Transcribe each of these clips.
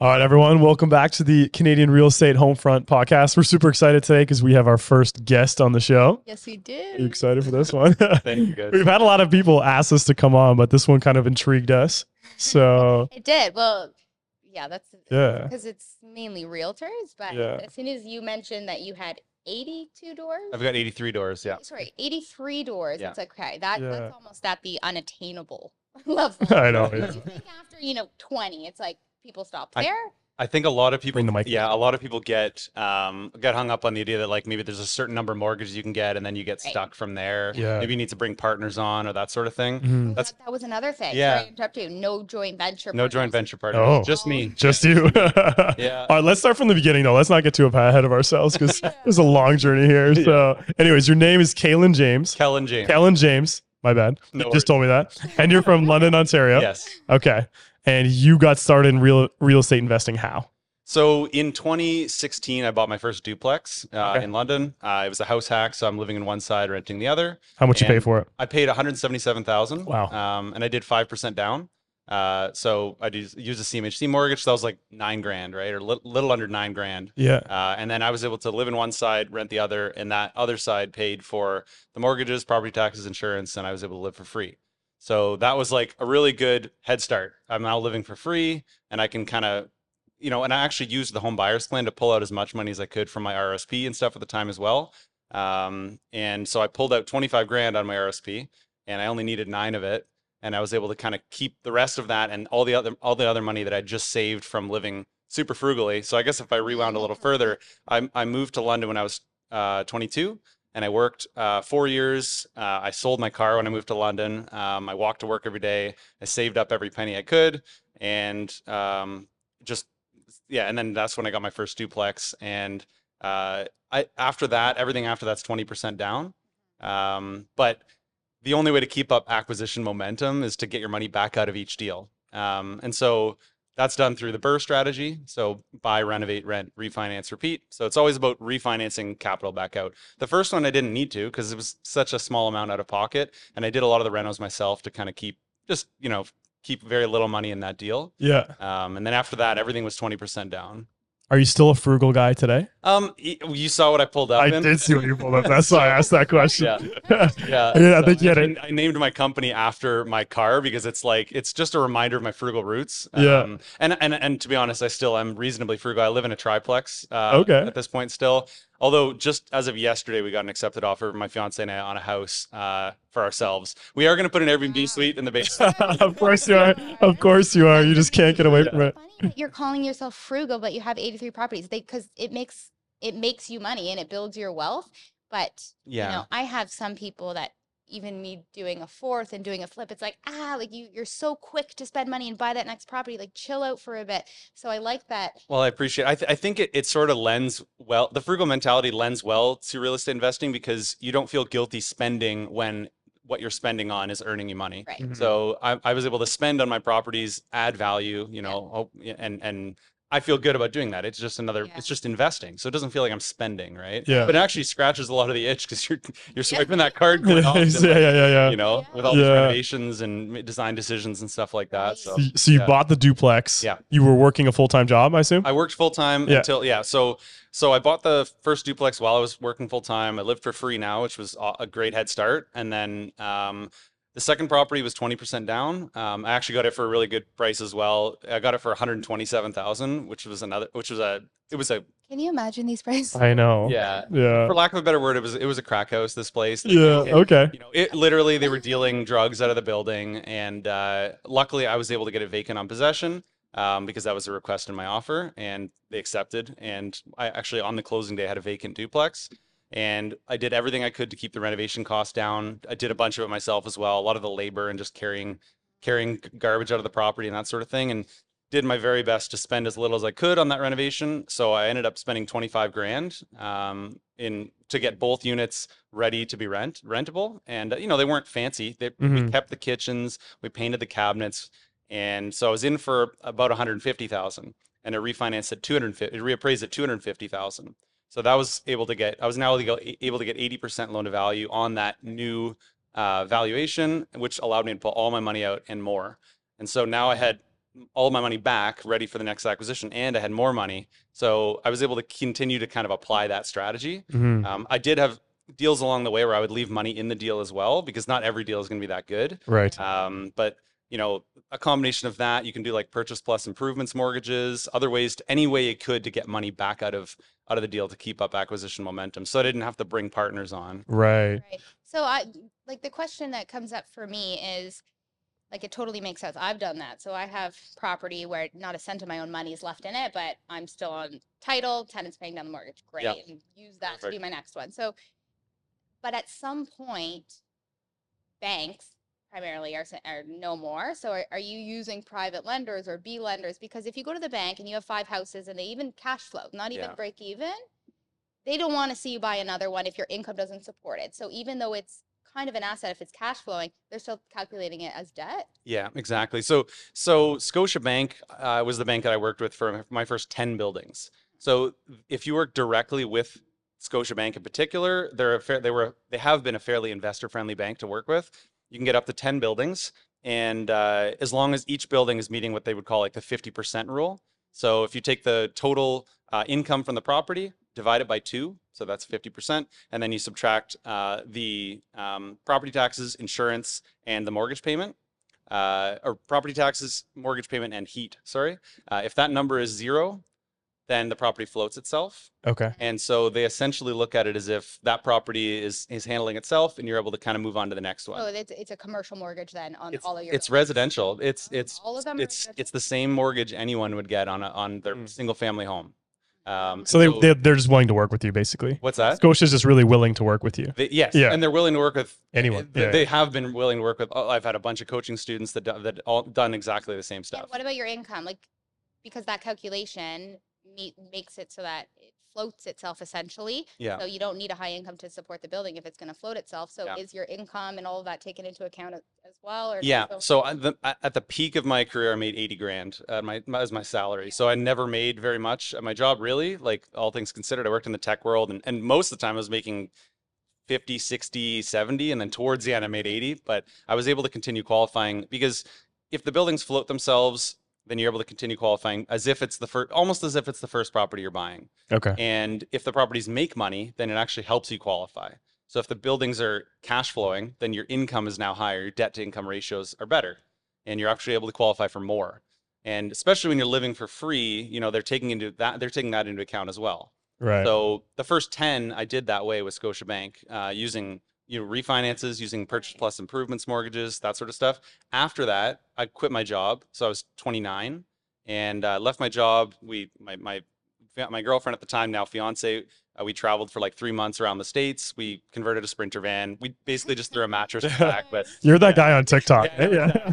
All right, everyone, welcome back to the Canadian Real Estate Homefront podcast. We're super excited today because we have our first guest on the show. Yes, we did. Are you excited for this one? Thank you, guys. We've had a lot of people ask us to come on, but this one kind of intrigued us. So, It did. Well, yeah, that's yeah. because it's mainly realtors. But Yeah. as soon as you mentioned that you had 82 doors, I've got 83 doors. Yeah. sorry, 83 doors, Yeah. it's okay. That Yeah. that's almost at the unattainable level. I know. I yeah. think after you know 20, it's like people stop I- there. I think a lot of people, Bring the mic yeah, a lot of people get um, get hung up on the idea that like maybe there's a certain number of mortgages you can get, and then you get Right. stuck from there. Yeah. Maybe you need to bring partners on or that sort of thing. Mhm. That's- that, that was another thing. Yeah. Sorry to interrupt you. No joint venture. No joint partners. venture partners. Oh. Just me. Just you. Yeah. All right, let's start from the beginning though. Let's not get too ahead of ourselves because there's a long journey here. So, anyways, your name is Kaylin James. Kellan James. Kellan James. My bad. No you just told me that. And you're from London, Ontario. Yes. Okay. And you got started in real real estate investing how? So in 2016, I bought my first duplex uh, Okay. in London. Uh, it was a house hack, so I'm living in one side, renting the other. How much you pay for it? I paid 177,000. Wow. Um, and I did 5% down. Uh, so I used, used a CMHC mortgage. So that was like nine grand, right? Or li- little under nine grand. Yeah. Uh, and then I was able to live in one side, rent the other, and that other side paid for the mortgages, property taxes, insurance, and I was able to live for free. So that was like a really good head start. I'm now living for free, and I can kind of, you know, and I actually used the home buyers plan to pull out as much money as I could from my RSP and stuff at the time as well. Um, and so I pulled out 25 grand on my RSP, and I only needed nine of it, and I was able to kind of keep the rest of that and all the other all the other money that I just saved from living super frugally. So I guess if I rewound a little further, I, I moved to London when I was uh, 22 and I worked uh, four years. Uh, I sold my car when I moved to London. Um, I walked to work every day. I saved up every penny I could and um, just, yeah. And then that's when I got my first duplex. And uh, I, after that, everything after that's 20% down. Um, but the only way to keep up acquisition momentum is to get your money back out of each deal. Um, and so that's done through the BRRRR strategy. So buy, renovate, rent, refinance, repeat. So it's always about refinancing capital back out. The first one I didn't need to because it was such a small amount out of pocket. And I did a lot of the renos myself to kind of keep just, you know, keep very little money in that deal. Yeah. Um, and then after that, everything was 20% down. Are you still a frugal guy today? Um, you saw what I pulled up I in? did see what you pulled up. That's why I asked that question. Yeah. Yeah, Yeah, I so think you had it. I named my company after my car because it's like it's just a reminder of my frugal roots. Yeah. Um, and and and to be honest, I still am reasonably frugal. I live in a triplex. Uh, Okay. At this point, still. Although just as of yesterday, we got an accepted offer, my fiance and I, on a house uh, for ourselves. We are going to put an Airbnb suite in the basement. of course you are. Of course you are. You just can't get away from it. Funny that you're calling yourself frugal, but you have 83 properties. They because it makes it makes you money and it builds your wealth. But Yeah. you know, I have some people that even me doing a fourth and doing a flip, it's like ah, like you you're so quick to spend money and buy that next property. Like chill out for a bit. So I like that. Well, I appreciate. I, th- I think it, it sort of lends well. The frugal mentality lends well to real estate investing because you don't feel guilty spending when what you're spending on is earning you money. Right. Mhm. So I, I was able to spend on my properties, add value, you know, hope- and and I feel good about doing that. It's just another. Yeah. It's just investing, so it doesn't feel like I'm spending, right? Yeah. But it actually scratches a lot of the itch because you're you're Yeah. swiping that card Yeah, going off, yeah, and, yeah, yeah, yeah. you know, Yeah. with all these Yeah. renovations and design decisions and stuff like that. So So, you- so you yeah. bought the duplex. Yeah. You were working a full time job, I assume. I worked full time Yeah. until yeah. So so I bought the first duplex while I was working full time. I lived for free now, which was a a great head start. And then um, the second property was twenty percent down. Um, I actually got it for a really good price as well. I got it for one hundred twenty seven thousand, which was another, which was a, it was a Can you imagine these prices? I know. yeah. Yeah. For lack of a better word, it was it was a crack house. This place. Yeah. It- Okay. you know, it literally they were dealing drugs out of the building, and uh, luckily I was able to get it vacant on possession um, because that was a request in my offer, and they accepted. And I actually on the closing day had a vacant duplex, and I did everything I could to keep the renovation costs down. I did a bunch of it myself as well, a lot of the labor and just carrying carrying garbage out of the property and that sort of thing, and did my very best to spend as little as I could on that renovation. So I ended up spending 25 grand um, in to get both units ready to be rent rentable. And uh, you know they weren't fancy. They, We Mhm. kept the kitchens, we painted the cabinets, and so I was in for about 150,000, and it refinanced at 250. It reappraised at 250,000. So that was able to get. I was now able able to get 80% loan to value on that new uh, valuation, which allowed me to pull all my money out and more. And so now I had all my money back ready for the next acquisition and I had more money. So I was able to continue to kind of apply that strategy. Mhm. Um, I did have deals along the way where I would leave money in the deal as well because not every deal is going to be that good. Right. Um, but you know, a combination of that, you can do like purchase plus improvements mortgages, other ways to any way you could to get money back out of out of the deal to keep up acquisition momentum. So I didn't have to bring partners on. Right. Right. So I like the question that comes up for me is like it totally makes sense. I've done that. So I have property where not a cent of my own money is left in it, but I'm still on title, tenants paying down the mortgage. Great. Yep. And use that to Perfect. do my next one. So but at some point banks primarily are, are no more. So are, are you using private lenders or B lenders? Because if you go to the bank and you have five houses and they even cash flow, not even Yeah. break even, they don't want to see you buy another one if your income doesn't support it. So even though it's kind of an asset, if it's cash flowing, they're still calculating it as debt. Yeah, exactly. So so Scotiabank uh, was the bank that I worked with for my first 10 buildings. So if you work directly with Scotiabank in particular, they're a fair, they were they have been a fairly investor friendly bank to work with. You can get up to 10 buildings and uh, as long as each building is meeting what they would call like the 50% rule. So if you take the total uh, income from the property, divide it by two, so that's 50%, and then you subtract uh, the um, property taxes, insurance, and the mortgage payment uh, or property taxes, mortgage payment, and heat. Sorry. Uh, if that number is zero, then the property floats itself. Okay. And so they essentially look at it as if that property is is handling itself, and you're able to kind of move on to the next one. So it's, it's a commercial mortgage then on it's all of your it's buildings. residential. It's Oh, it's all of them it's it's the same mortgage anyone would get on a, on their Mm. single family home. Um, So they, they they're just willing to work with you, basically. what's that? Scotia's just really willing to work with you. They, yes, Yeah. and they're willing to work with Anyone, They, yeah. they have been willing to work with. oh, I've had a bunch of coaching students that do- that all done exactly the same And stuff. what about your income? Like, because that calculation makes it so that it floats itself essentially. Yeah. So you don't need a high income to support the building if it's going to float itself. So Yeah. is your income and all of that taken into account as, well? Or Yeah. so- the, at the peak of my career, I made 80 grand uh, at my, as my salary. So I never made very much at my job, really. Like all things considered, I worked in the tech world and, and most of the time I was making 50, 60, 70. And then towards the end, I made 80. But I was able to continue qualifying because if the buildings float themselves, then you're able to continue qualifying as if it's the first, almost as if it's the first property you're buying. Okay. And if the properties make money, then it actually helps you qualify. So if the buildings are cash flowing, then your income is now higher, your debt to income ratios are better, and you're actually able to qualify for more. And especially when you're living for free, you know, they're taking into that they're taking that into account as well. Right. So the first 10 I did that way with Scotiabank, uh, using you know refinances, using purchase plus improvements mortgages, that sort of stuff. After that, I quit my job. So I was 29 and uh, left my job. We my my my girlfriend at the time, now fiance, uh, we traveled for like three months around the states. We converted a Sprinter van. We basically just threw a mattress in the back, but You're that guy on TikTok. Yeah, yeah,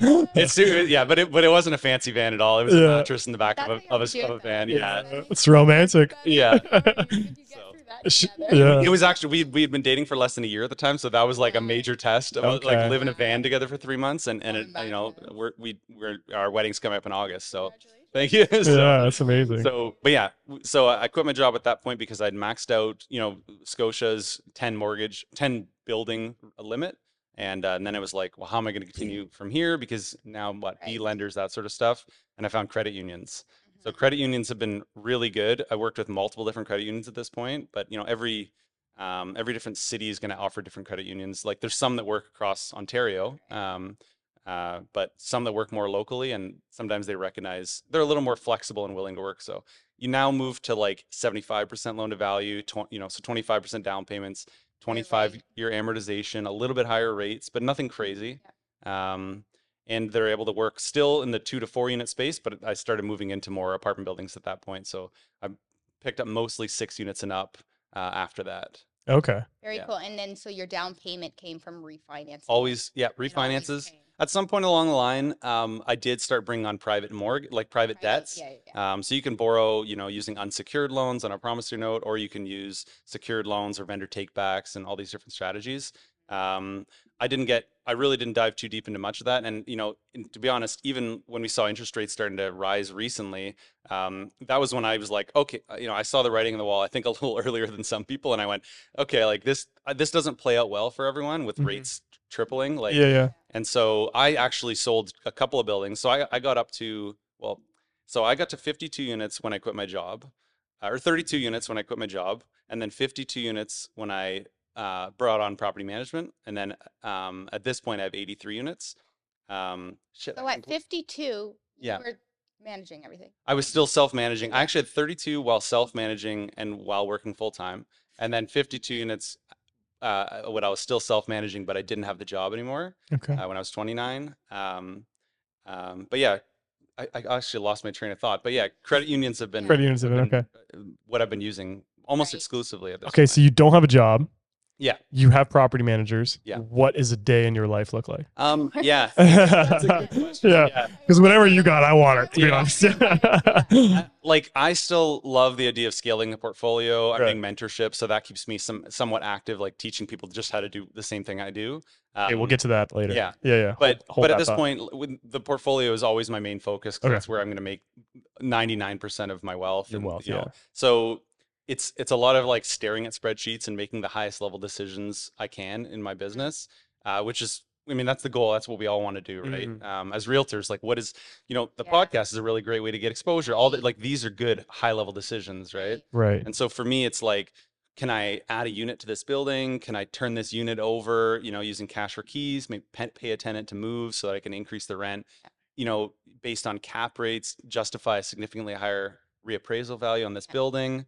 Yeah. it's yeah, but it but it wasn't a fancy van at all. It was Yeah. a mattress in the back That's of a, of a, of a van. Yeah. It's romantic. Yeah. Did you get So- through that Sh- together? yeah. It was actually we we had been dating for less than a year at the time, so that was like a major test of Okay. like living in a van together for three months, and and it, you know we're we we're our wedding's coming up in August, so thank you. so, yeah, that's amazing. so but yeah, so I quit my job at that point because I'd maxed out you know Scotia's ten mortgage, ten building limit, and, uh, and then it was like, well, how am I going to continue from here? Because now what B Right. lenders, that sort of stuff, and I found credit unions. So credit unions have been really good. I worked with multiple different credit unions at this point, but you know every um, every different city is going to offer different credit unions. Like there's some that work across Ontario, um, uh, but some that work more locally, and sometimes they recognize they're a little more flexible and willing to work. So you now move to like 75% loan to value, tw- you know, so 25% down payments, 25 year amortization, a little bit higher rates, but nothing crazy. Um, and they're able to work still in the two to four unit space, but I started moving into more apartment buildings at that point. So I picked up mostly six units and up uh, after that. okay. Very Yeah. cool. And then so your down payment came from refinancing. Always, yeah, and always refinances. At some point along the line, um, I did start bringing on private mortgage, like private Private- debts. Yeah, yeah, yeah. Um, so you can borrow, you know, using unsecured loans on a promissory note, or you can use secured loans or vendor takebacks and all these different strategies. Um, I didn't get, I really didn't dive too deep into much of that. And, you know, to be honest, even when we saw interest rates starting to rise recently, um, that was when I was like, okay, uh, you know, I saw the writing on the wall, I think a little earlier than some people. And I went, okay, like this, uh, this doesn't play out well for everyone with Mhm. rates tripling. Like, yeah, yeah. and so I actually sold a couple of buildings. So I, I got up to, well, so I got to 52 units when I quit my job, uh, or 32 units when I quit my job, and then 52 units when I uh, brought on property management. And then um, at this point, I have 83 units. Um, shit, So I at think- 52, Yeah. you were managing everything. I was still self-managing. I actually had 32 while self-managing and while working full-time, and then 52 units uh, when I was still self-managing, but I didn't have the job anymore Okay. uh, when I was 29. Um, um, but yeah, I, I actually lost my train of thought. But yeah, credit unions have been Credit unions have been okay. uh, what I've been using almost Right. exclusively at this. Okay, point. so you don't have a job. Yeah. You have property managers. Yeah. What is a day in your life look like? um, yeah, yeah. yeah. Because whatever you got, I want it, to be honest. Like I still love the idea of scaling the portfolio. I'm Right. doing mentorship, so that keeps me some somewhat active, like teaching people just how to do the same thing I do. okay, we'll Um, get to that later. yeah. Yeah, yeah. but Hold but at this thought. point, the portfolio is always my main focus because Okay. that's where I'm going to make 99% of my wealth. Your and, wealth, you know, yeah. So it's it's a lot of like staring at spreadsheets and making the highest level decisions I can in my business, uh, which is. I mean, that's the goal. That's what we all want to do, right? Mhm. Um, as realtors, like, what is, you know, the Yeah. podcast is a really great way to get exposure. All that, like, these are good high level decisions, right? Right. And so for me, it's like, can I add a unit to this building? Can I turn this unit over, you know, using cash or keys, maybe pay a tenant to move so that I can increase the rent, you know, based on cap rates, justify a significantly higher reappraisal value on this building.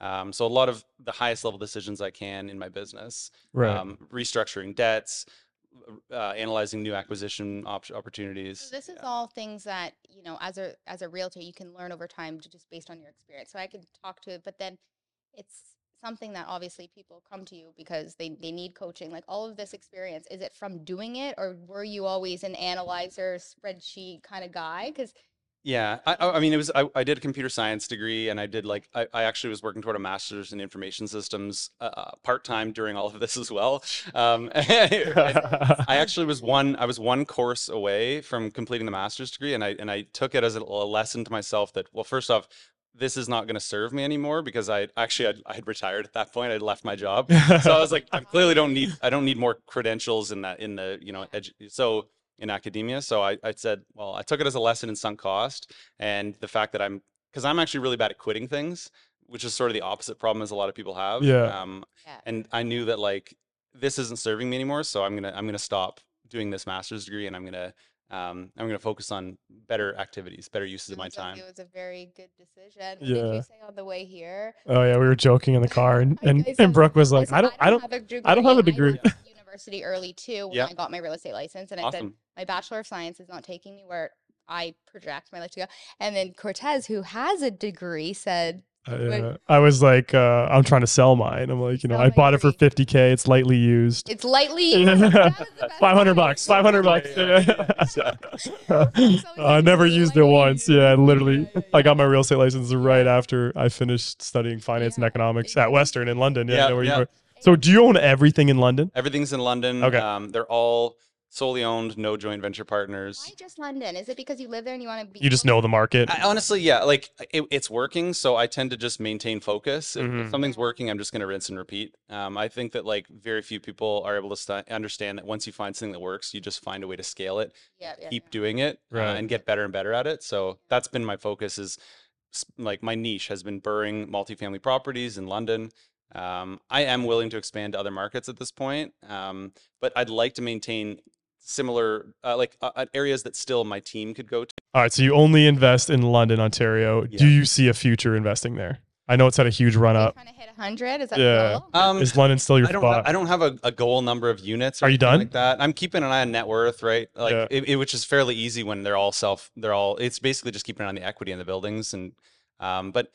Um, so a lot of the highest level decisions I can in my business, Right. um, restructuring debts, uh, analyzing new acquisition op- opportunities. So this is Yeah. all things that you know, as a as a realtor, you can learn over time to just based on your experience. So I can talk to it, but then it's something that obviously people come to you because they they need coaching. Like all of this experience, is it from doing it, or were you always an analyzer, spreadsheet kind of guy? Because Yeah, I, I I mean, it was. I, I did a computer science degree, and I did like I, I actually was working toward a master's in information systems uh, part time during all of this as well. Um, I actually was one. I was one course away from completing the master's degree, and I and I took it as a, a lesson to myself that well, first off, this is not going to serve me anymore because I actually I'd, I had retired at that point. I'd left my job, so I was like, I clearly don't need I don't need more credentials in that in the you know edu- so in academia. So I, I said, well, I took it as a lesson in sunk cost and the fact that I'm because I'm actually really bad at quitting things, which is sort of the opposite problem as a lot of people have. Yeah. Um, yeah, and I knew that like this isn't serving me anymore, so I'm gonna I'm gonna stop doing this master's degree and I'm gonna um, I'm gonna focus on better activities, better uses of my sounds like time. It was a very good decision. What Did Yeah. you say on the way here? oh yeah, we were joking in the car, and and, and Brooke was like, said, I don't, I don't, have a degree. I don't have a degree. Went to university early too when Yeah. I got my real estate license, and I said Awesome. my bachelor of science is not taking me where I project my life to go. And then Cortez, who has a degree, said, Uh, I was like, uh, I'm trying to sell mine. I'm like, you know, Sell I my bought it for degree. 50k. It's lightly used. "It's lightly used." That was the best 500 bucks. 500 bucks. So I it's never lightly used it once. Yeah, literally. Yeah, I yeah, got my real estate license right after I finished studying finance and Yeah, economics yeah. at Western in London. Yeah, Yeah, I know where you were. So, do you own everything in London? Everything's in London. Okay. Um, they're all solely owned, no joint venture partners. Why just London? Is it because you live there and you want to be? You just know the market. I, honestly, yeah, like it, it's working, so I tend to just maintain focus. If, if Mhm. something's working, I'm just going to rinse and repeat. Um, I think that like very few people are able to st- understand that once you find something that works, you just find a way to scale it, Yeah, yeah, keep yeah. doing it, uh, and get better and better at it. So that's been my focus. Is like my niche has been burring multifamily properties in London. Um, I am willing to expand to other markets at this point, um, but I'd like to maintain similar uh, like uh, uh, areas that still my team could go to. All right. So, you only invest in London, Ontario. Do you see a future investing there? I know it's had a huge run up. trying to hit 100? Is that Yeah. goal? Um, Is London still your I don't. spot? I don't have a, a goal number of units. Or Are you done? Like that. I'm keeping an eye on net worth, right? Like, Yeah. it, it- which is fairly easy when they're all self. They're all. It's basically just keeping an eye on the equity in the buildings, and um, but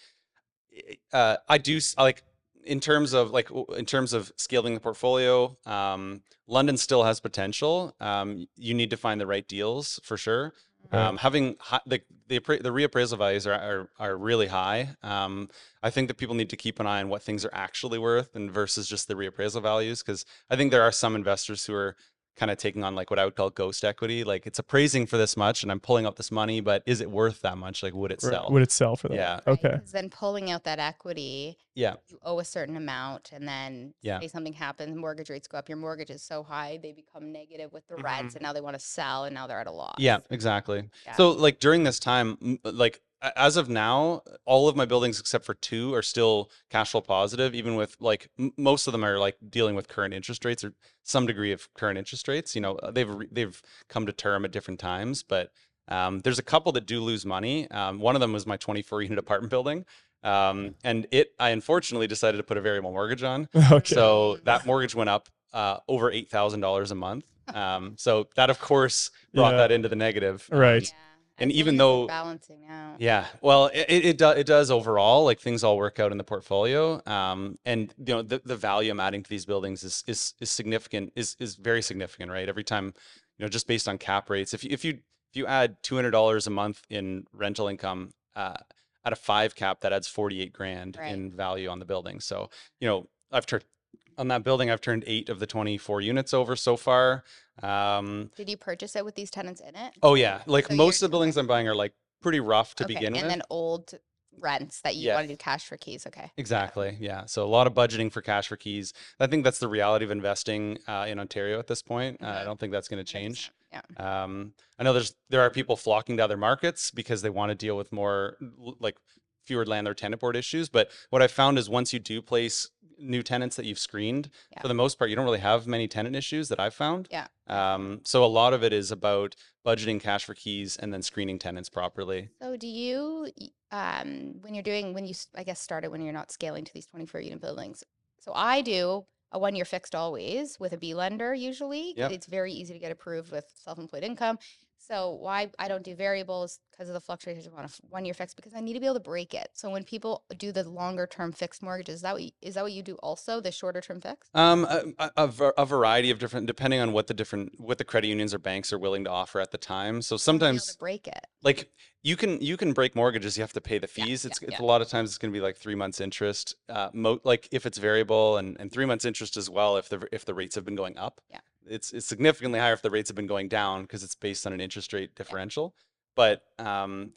uh, I do like in terms of like in terms of scaling the portfolio. Um, London still has potential. Um, you need to find the right deals for sure. Um, having hi- the the, the reappraisal values are, are are really high. Um, I think that people need to keep an eye on what things are actually worth and versus just the reappraisal values because I think there are some investors who are kind of taking on like what I would call ghost equity. Like it's appraising for this much and I'm pulling up this money, but is it worth that much? Like would it sell? Would it sell for that? Yeah. Right, Okay. 'cause Then pulling out that equity, yeah. you owe a certain amount, and then Yeah. say something happens, mortgage rates go up, your mortgage is so high, they become negative with the Mhm. rents, and now they want to sell, and now they're at a loss. Yeah, exactly. Yeah. So like during this time, like a- as of now, all of my buildings except for two are still cash flow positive. Even with like m- most of them are like dealing with current interest rates or some degree of current interest rates. You know, uh, they've re- they've come to term at different times, but um, there's a couple that do lose money. Um, one of them was my 24 unit apartment building, um, and it I unfortunately decided to put a variable mortgage on. Okay. So that mortgage went up uh, over eight thousand dollars a month. Um, so that of course brought Yeah. that into the negative. Right. Yeah. And even though- balancing out. Yeah, well, it it, it, do, it does overall. Like things all work out in the portfolio, um, and you know the, the value I'm adding to these buildings is is is significant. is is very significant, right? Every time, you know, just based on cap rates, if you if you if you add two hundred dollars a month in rental income uh, at a five cap, that adds forty eight grand Right. in value on the building. So you know, I've turned on that building, I've turned eight of the twenty four units over so far. Um, Did you purchase it with these tenants in it? oh yeah, like So most of the buildings I'm buying are like pretty rough to okay. begin and with. And then old rents that you Yeah. want to do cash for keys. Okay. Exactly. Yeah. So a lot of budgeting for cash for keys. I think that's the reality of investing uh, in Ontario at this point. Uh, I Mhm. don't think that's going to change. Yeah. Um, I know there's there are people flocking to other markets because they want to deal with more like fewer landlord tenant board issues. But what I found is once you do place new tenants that you've screened, Yeah. for the most part, you don't really have many tenant issues that I've found. Yeah. Um, so a lot of it is about budgeting cash for keys and then screening tenants properly. So do you, um, when you're doing, when you, I guess, started when you're not scaling to these 24 unit buildings. So I do a one year fixed always with a B lender usually. Yep. It's very easy to get approved with self employed income. So why I don't do variables because of the fluctuations on a one year fixed because I need to be able to break it. So when people do the longer term fixed mortgages, is that what you, is that what you do also the shorter term fixed? Um, a, a, a variety of different, depending on what the different, what the credit unions or banks are willing to offer at the time. So I wanna be able sometimes, break it. like you can you can break mortgages, you have to pay the fees. yeah, It's it's yeah. a lot of times it's going to be like three months interest. Uh, mo- like if it's variable and and three months interest as well. If the if the rates have been going up, Yeah. It's it's significantly higher if the rates have been going down because it's based on an interest rate differential. But um,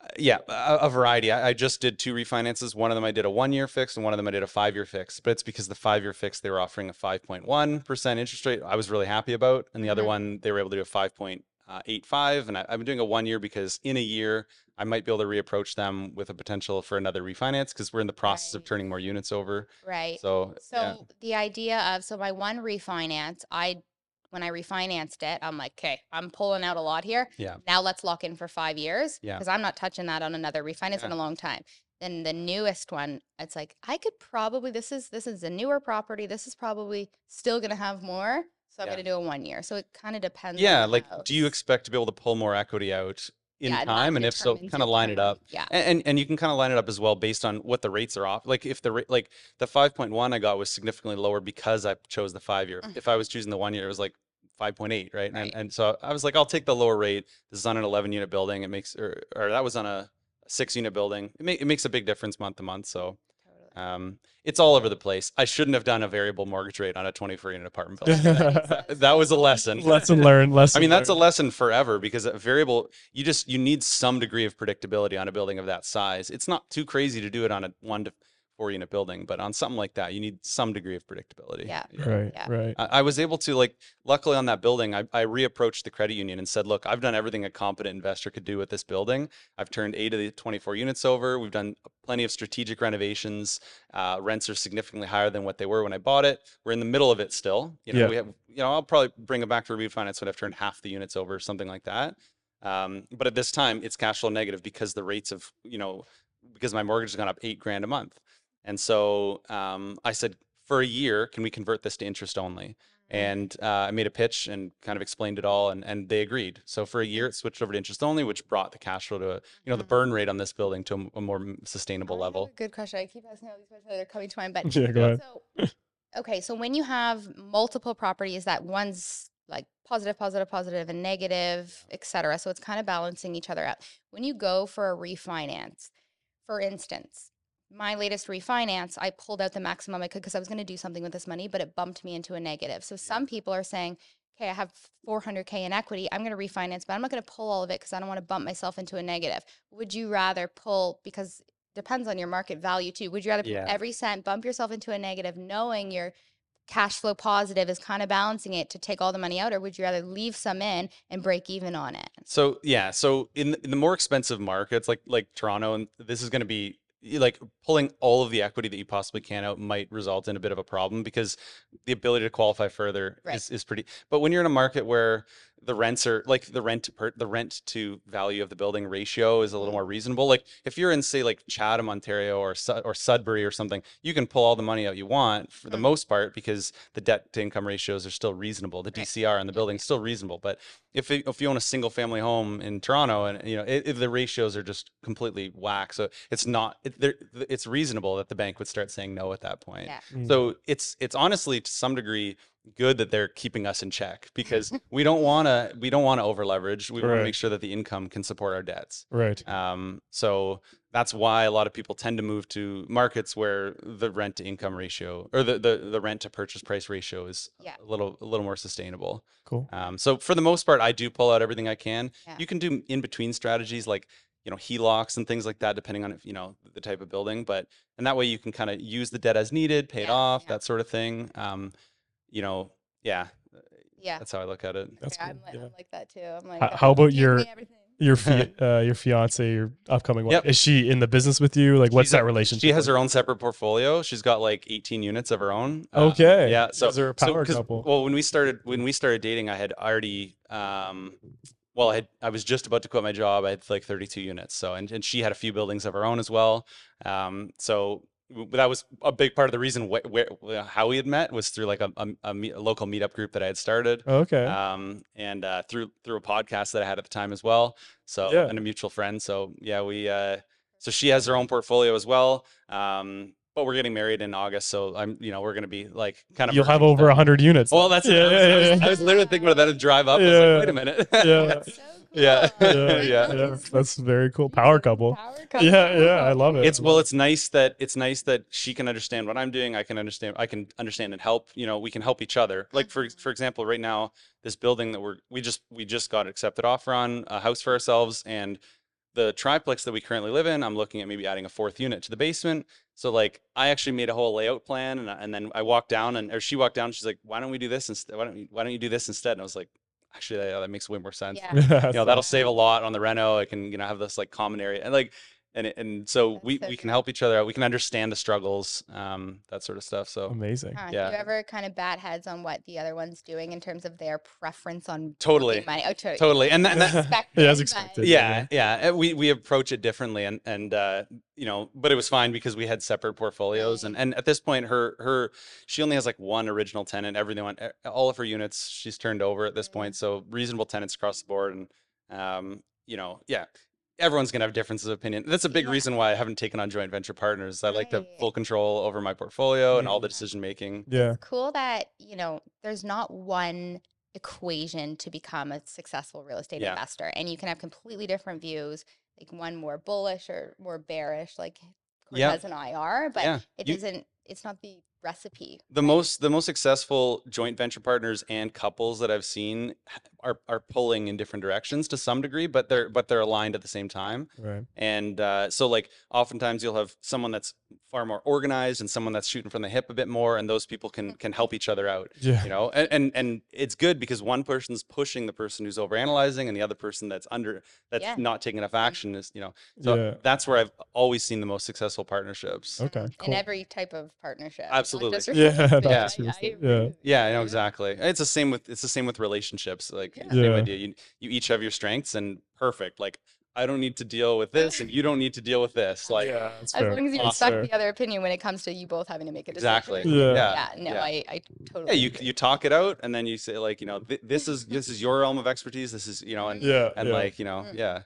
uh, yeah, a, a variety. I, I just did two refinances. One of them I did a one year fix, and one of them I did a five year fix. But it's because the five year fix they were offering a five point one percent interest rate. I was really happy about, and the other Mhm. one they were able to do a five point Uh, eight five. And I, I've been doing a one year because in a year I might be able to reapproach them with a potential for another refinance because we're in the process of turning more units over. Right. So, So yeah. the idea of so my one refinance, I when I refinanced it, I'm like, okay, I'm pulling out a lot here. Yeah. Now let's lock in for five years. Yeah. Because I'm not touching that on another refinance in Yeah. a long time. Then the newest one, it's like I could probably this is this is a newer property. This is probably still gonna have more. So I'm Yeah. gonna do a one year. So it kind of depends. Yeah, like, do you expect to be able to pull more equity out in Yeah, time? And if so, kind of line it up. Yeah. And, and and you can kind of line it up as well based on what the rates are off. Like if the rate, like the five point one I got was significantly lower because I chose the five year. Mhm. If I was choosing the one year, it was like five point eight, right? Right. And and so I was like, I'll take the lower rate. This is on an eleven unit building. It makes or or that was on a six unit building. It, it makes a big difference month to month. So. Um, it's all over the place. I shouldn't have done a variable mortgage rate on a twenty four unit apartment building. that was a lesson. lesson learned. Lesson I mean, that's a lesson forever because a variable, you just, you need some degree of predictability on a building of that size. It's not too crazy to do it on a one to four unit building, but on something like that, you need some degree of predictability. Yeah. Right, Yeah. right. I, I was able to like, luckily on that building, I, I reapproached the credit union and said, look, I've done everything a competent investor could do with this building. I've turned eight of the 24 units over. We've done plenty of strategic renovations. Uh, rents are significantly higher than what they were when I bought it. We're in the middle of it still. You know, Yeah. we have, you know, I'll probably bring it back to refinance when I've turned half the units over, something like that. Um, but at this time, it's cash flow negative because the rates of, you know, because my mortgage has gone up eight grand a month. And so um, I said, for a year, can we convert this to interest only? And uh, I made a pitch and kind of explained it all, and, and they agreed. So for a year, it switched over to interest only, which brought the cash flow to, a, you know, the Mhm. burn rate on this building to a, a more sustainable a level. Good question. I keep asking all these questions. They're coming to mind, but Yeah, go ahead. So, okay, so when you have multiple properties that one's like positive, positive, positive, and negative, et cetera, so it's kind of balancing each other out. When you go for a refinance, for instance, my latest refinance, I pulled out the maximum I could because I was going to do something with this money, but it bumped me into a negative. So some people are saying, okay, I have 400K in equity. I'm going to refinance, but I'm not going to pull all of it because I don't want to bump myself into a negative. Would you rather pull, because depends on your market value too. Would you rather Yeah. every cent, bump yourself into a negative, knowing your cash flow positive is kind of balancing it to take all the money out, or would you rather leave some in and break even on it? So yeah, so in the, in the more expensive markets like like Toronto, and this is going to be like pulling all of the equity that you possibly can out might result in a bit of a problem because the ability to qualify further Right. is, is pretty. But when you're in a market where the rents are like the rent to per, the rent to value of the building ratio is a little more reasonable. Like if you're in say like Chatham, Ontario, or Su- or Sudbury or something, you can pull all the money out you want for the Mm. most part because the debt to income ratios are still reasonable. The Right. DCR on the building is still reasonable. But if it, if you own a single family home in Toronto and you know i if the ratios are just completely whack, so it's not it, there- it's reasonable that the bank would start saying no at that point. Yeah. Mm. So it's it's honestly to some degree good that they're keeping us in check because we don't want to we don't want to over leverage. We want to make sure that the income can support our debts. right. Um, so that's why a lot of people tend to move to markets where the rent to income ratio or the, the, the rent to purchase price ratio is Yeah. a little a little more sustainable. Cool. Um, so for the most part, I do pull out everything I can. Yeah. You can do in between strategies like you know HELOCs and things like that, depending on if you know the type of building. But and that way you can kind of use the debt as needed, pay it off, yeah. that sort of thing. Um, you know, yeah, Yeah. that's how I look at it. That's Okay, cool. I'm, li- yeah. I'm like that too. I'm like, How- uh, how about your- Your fi- uh, your fiance, your upcoming wife, Yep. is she in the business with you? Like, what's She's a- that relationship? She has like? her own separate portfolio. She's got like 18 units of her own. Uh, Okay. yeah. So, guys are a so- couple. Well, when we started when we started dating, I had already um, well, I had I was just about to quit my job. I had like 32 units. So and, and she had a few buildings of her own as well. Um, so w- that was a big part of the reason wh- where, how we had met was through like a, a, a, meet, a local meetup group that I had started. okay. Um, and uh, through through a podcast that I had at the time as well. So Yeah. and a mutual friend. So yeah, we uh, so she has her own portfolio as well. Um, but we're getting married in August, so I'm you know we're gonna be like kind of You'll have over stuff. hundred units. Well, that's yeah, I, was, yeah, I, was, yeah, I was literally thinking about that to drive up. I was Yeah. like, wait a minute. yeah. Yeah. yeah, Yeah. yeah. That's very cool. Power couple. Power couple. Yeah, yeah. I love it. it's well it's nice that it's nice that she can understand what i'm doing i can understand i can understand and help you know we can help each other like for for example right now this building that we're we just we just got accepted offer on a house for ourselves and the triplex that we currently live in i'm looking at maybe adding a fourth unit to the basement. So like i actually made a whole layout plan and, I- and then i walked down and or she walked down she's like why don't we do this instead why don't you, why don't you do this instead? And i was like actually that, that makes way more sense. Yeah. you know that'll save a lot on the reno i can you know have this like common area and like and and so That's we so we can help each other out we can understand the struggles um that sort of stuff so amazing. Huh, Yeah. Do you ever kind of bat heads on what the other one's doing in terms of their preference on Totally. booking money? Oh, to- totally and, that, and that, Yeah, as but- expected. yeah yeah uh, we we approach it differently and and uh you know but it was fine because we had separate portfolios and and at this point her her she only has like one original tenant everything on all of her units she's turned over at this Mhm. point so reasonable tenants across the board and um you know yeah everyone's gonna have differences of opinion that's a big Yeah. reason why i haven't taken on joint venture partners i like to have full control over my portfolio and all the decision making Yeah. It's cool that, you know, there's not one equation to become a successful real estate Yeah. investor. And you can have completely different views, like one more bullish or more bearish, like Yeah. Cortez and I are, but Yeah, it you- doesn't, it's not the recipe. the most the most successful joint venture partners and couples that I've seen h- are are pulling in different directions to some degree, but they're but they're aligned at the same time. Right. And uh, so like oftentimes you'll have someone that's far more organized and someone that's shooting from the hip a bit more, and those people can can help each other out. Yeah. You know, and, and and it's good because one person's pushing the person who's overanalyzing, and the other person that's under that's Yeah. not taking enough action is you know. So Yeah. that's where I've always seen the most successful partnerships. Okay. In every type of partnership. Absolutely. just real Yeah, estate, not but just I- real I estate, agree yeah. Yeah, I know exactly. It's the same with it's the same with relationships. Like Yeah. same Yeah. idea. You you each have your strengths and perfect. Like I don't need to deal with this and you don't need to deal with this. Like yeah, that's As fair. long as you Awesome. respect Fair. the other opinion when it comes to you both having to make a decision. exactly. Yeah. Yeah. Yeah, no, yeah. I, I totally. Yeah, you agree. you talk it out and then you say like, you know, th- this is this is your realm of expertise. This is, you know, and Yeah. and yeah. like, you know, Mm. yeah.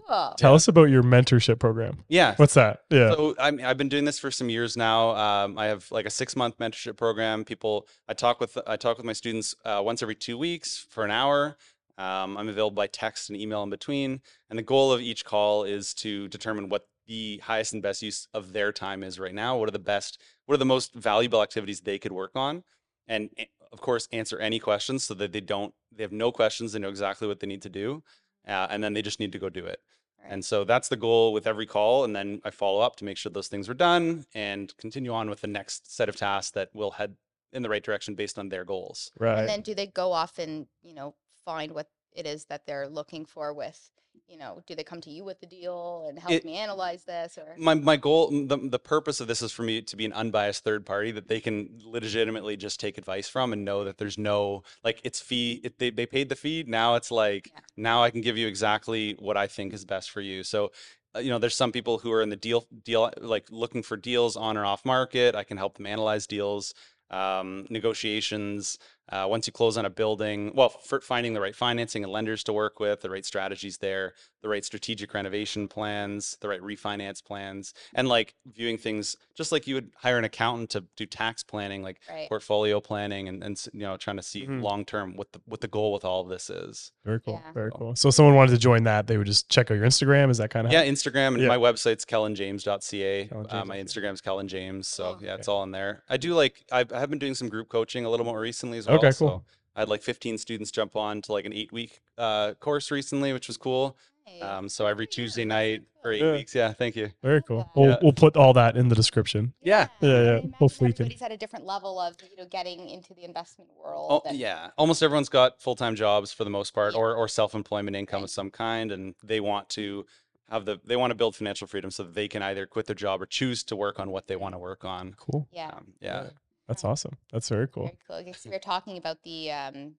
Cool. Tell us about your mentorship program. Yeah. What's that? Yeah. So I mean, I've been doing this for some years now. Um, I have like a six month mentorship program. People, I talk with I talk with my students uh, once every two weeks for an hour. Um, I'm available by text and email in between. And the goal of each call is to determine what the highest and best use of their time is right now. What are the best? What are the most valuable activities they could work on? and of course answer any questions so that they don't they have no questions they know exactly what they need to do uh, and then they just need to go do it Right. and so that's the goal with every call and then i follow up to make sure those things are done and continue on with the next set of tasks that will head in the right direction based on their goals Right. And then do they go off and, you know, find what it is that they're looking for with, you know, do they come to you with the deal and help It- me analyze this or? My my goal the, the purpose of this is for me to be an unbiased third party that they can legitimately just take advice from and know that there's no like it's fee it, they, they paid the fee. Now it's like Yeah. now i can give you exactly what i think is best for you. So uh, you know there's some people who are in the deal deal like looking for deals on or off market. I can help them analyze deals um, negotiations uh, once you close on a building well for finding the right financing and lenders to work with the right strategies there the right strategic renovation plans the right refinance plans and like viewing things just like you would hire an accountant to do tax planning like right? portfolio planning and, and you know trying to see Mhm. long term what the what the goal with all of this is Very cool. Yeah. Very cool. So if someone wanted to join that, they would just check out your Instagram. Is that kind of yeah instagram and Yeah. my website's kellanjames.ca Kellan uh, my James. instagram's kellan james so Oh. yeah it's all in there i do like I, I have been doing some group coaching a little more recently as well Okay, so cool. i had like 15 students jump on to like an eight week uh, course recently which was cool um, so every tuesday night for eight. Yeah. weeks yeah thank you Very cool. that. We'll, Yeah. we'll put all that in the description. Yeah. Yeah, yeah. I Hopefully you can- at a different level of you know getting into the investment world. Oh, and- yeah. Almost everyone's got full time jobs for the most part, or or self employment income Right. of some kind, and they want to have the they want to build financial freedom so that they can either quit their job or choose to work on what they want to work on. Cool. Yeah. Um, yeah. That's awesome. That's very cool. Very cool. Because we were talking about the um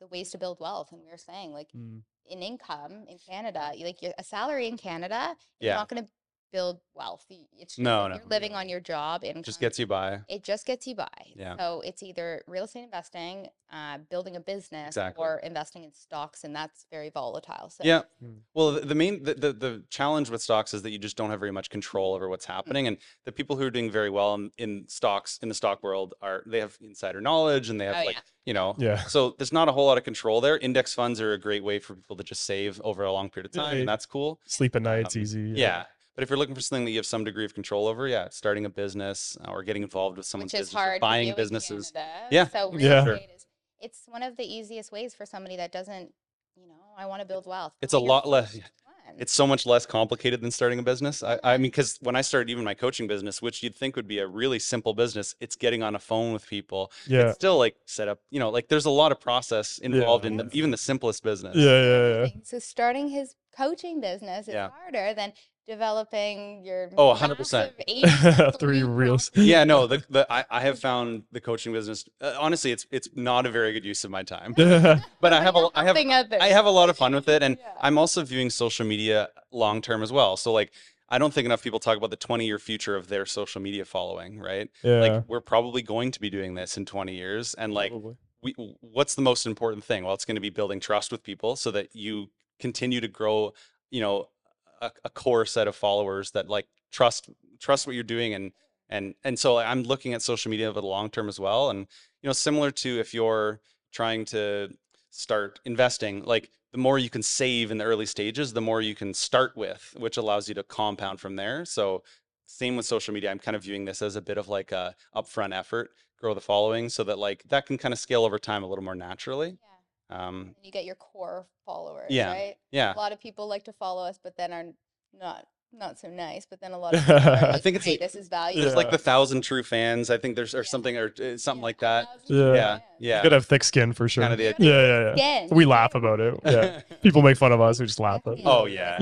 the ways to build wealth, and we were saying like Mm. in income in Canada, you- like your, a salary in Canada Yeah. not going to build wealth. It's just No, no, you're living on your job and Just gets you by. it just gets you by. Yeah. So it's either real estate investing, uh, building a business, Exactly. or investing in stocks, and that's very volatile. So Yeah. Mm. Well, the, the main the, the the challenge with stocks is that you just don't have very much control over what's happening, and the people who are doing very well in, in stocks in the stock world are they have insider knowledge and they have Oh, like yeah. you know Yeah. so there's not a whole lot of control there. Index funds are a great way for people to just save over a long period of time, yeah. and that's cool. Sleep at night. It's Um, easy. Yeah. But if you're looking for something that you have some degree of control over, yeah, starting a business uh, or getting involved with someone's which is business, hard. buying businesses. Canada. Yeah. So real Yeah. Estate is it's one of the easiest ways for somebody that doesn't, you know, I want to build wealth. It's Buy a lot less- first. It's so much less complicated than starting a business. I, I mean, because when I started even my coaching business, which you'd think would be a really simple business, it's getting on a phone with people. Yeah. It's still like set up, you know, like there's a lot of process involved in the, even the simplest business. Yeah. Yeah. Yeah. So starting his coaching business is Yeah. harder than developing your Oh, 100%. Three reels. Yeah, no, the, the I, I have found the coaching business. Uh, honestly, it's it's not a very good use of my time. But I have a I have I have a lot of fun with it, and Yeah. I'm also viewing social media long term as well. So like, I don't think enough people talk about the 20 year future of their social media following, right? yeah. Like we're probably going to be doing this in 20 years, and like, we, what's the most important thing? Well, it's going to be building trust with people so that you continue to grow, you know, a, a core set of followers that like trust trust what you're doing and and and so I'm looking at social media over the long term as well. And you know, similar to if you're trying to start investing, like the more you can save in the early stages, the more you can start with, which allows you to compound from there. So same with social media. I'm kind of viewing this as a bit of like a upfront effort, grow the following so that like that can kind of scale over time a little more naturally. Yeah. Um, And you get your core followers, Yeah. right? yeah. A lot of people like to follow us, but then are not not so nice. But then a lot of people are I think it's "Hey, like- this is value. There's Yeah. like the thousand true fans. I think there's or Yeah. something or uh, something Yeah, like that. 1,000 Yeah. Yeah. You Yeah. gotta have thick skin for sure. Kind of the yeah, yeah, yeah. Again, We laugh about it. Yeah. People make fun of us. We just laugh at. Definitely. Oh, yeah.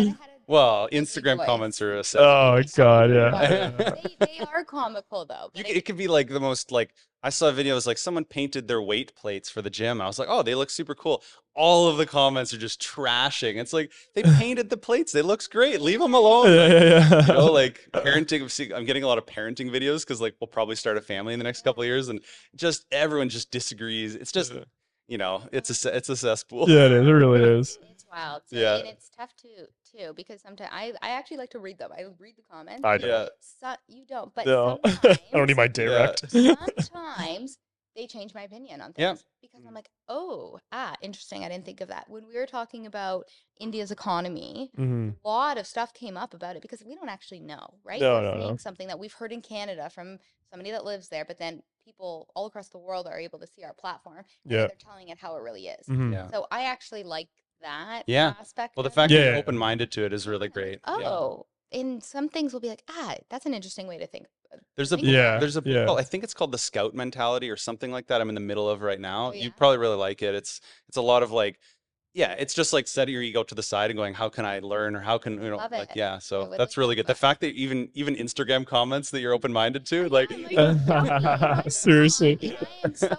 I had a Well, Instagram voice. comments are a Oh god, yeah. they, they are comical though. You, but c- it could be like the most like I saw videos like someone painted their weight plates for the gym. I was like, oh, they look super cool. All of the comments are just trashing. It's like they painted the plates. They looks great. Leave them alone. yeah, yeah, yeah. you know, like parenting. I'm seeing- I'm getting a lot of parenting videos because like we'll probably start a family in the next couple of years, and just everyone just disagrees. It's just you know, it's a ce- it's a cesspool. yeah, it is. It really is. It's wild. So, Yeah. And it's tough too, too, because sometimes I, I actually like to read them. I read the comments. I don't. Yeah. So, you don't, but No, sometimes, I don't need my direct. sometimes they change my opinion on things Yeah. because I'm like, oh, ah, interesting. I didn't think of that. When we were talking about India's economy, Mhm. a lot of stuff came up about it because we don't actually know, right? No, We're no, no. something that we've heard in Canada from somebody that lives there, but then people all across the world are able to see our platform. Yeah. they're telling it how it really is. Mhm. Yeah. So I actually like that Yeah. aspect. Well, the fact it. that you're open minded to it is really great. Yeah. Oh, and some things will be like, ah, that's an interesting way to think. There's a think Yeah, there's a yeah. called, I think it's called the Scout Mentality or something like that. I'm in the middle of right now. Oh, yeah? You probably really like it. It's it's a lot of like yeah, it's just like setting your ego to the side and going, how can I learn or how can you know Love like it. yeah. So that's really to good. The do fact that even even Instagram comments that you're open minded to, I like like, Seriously. So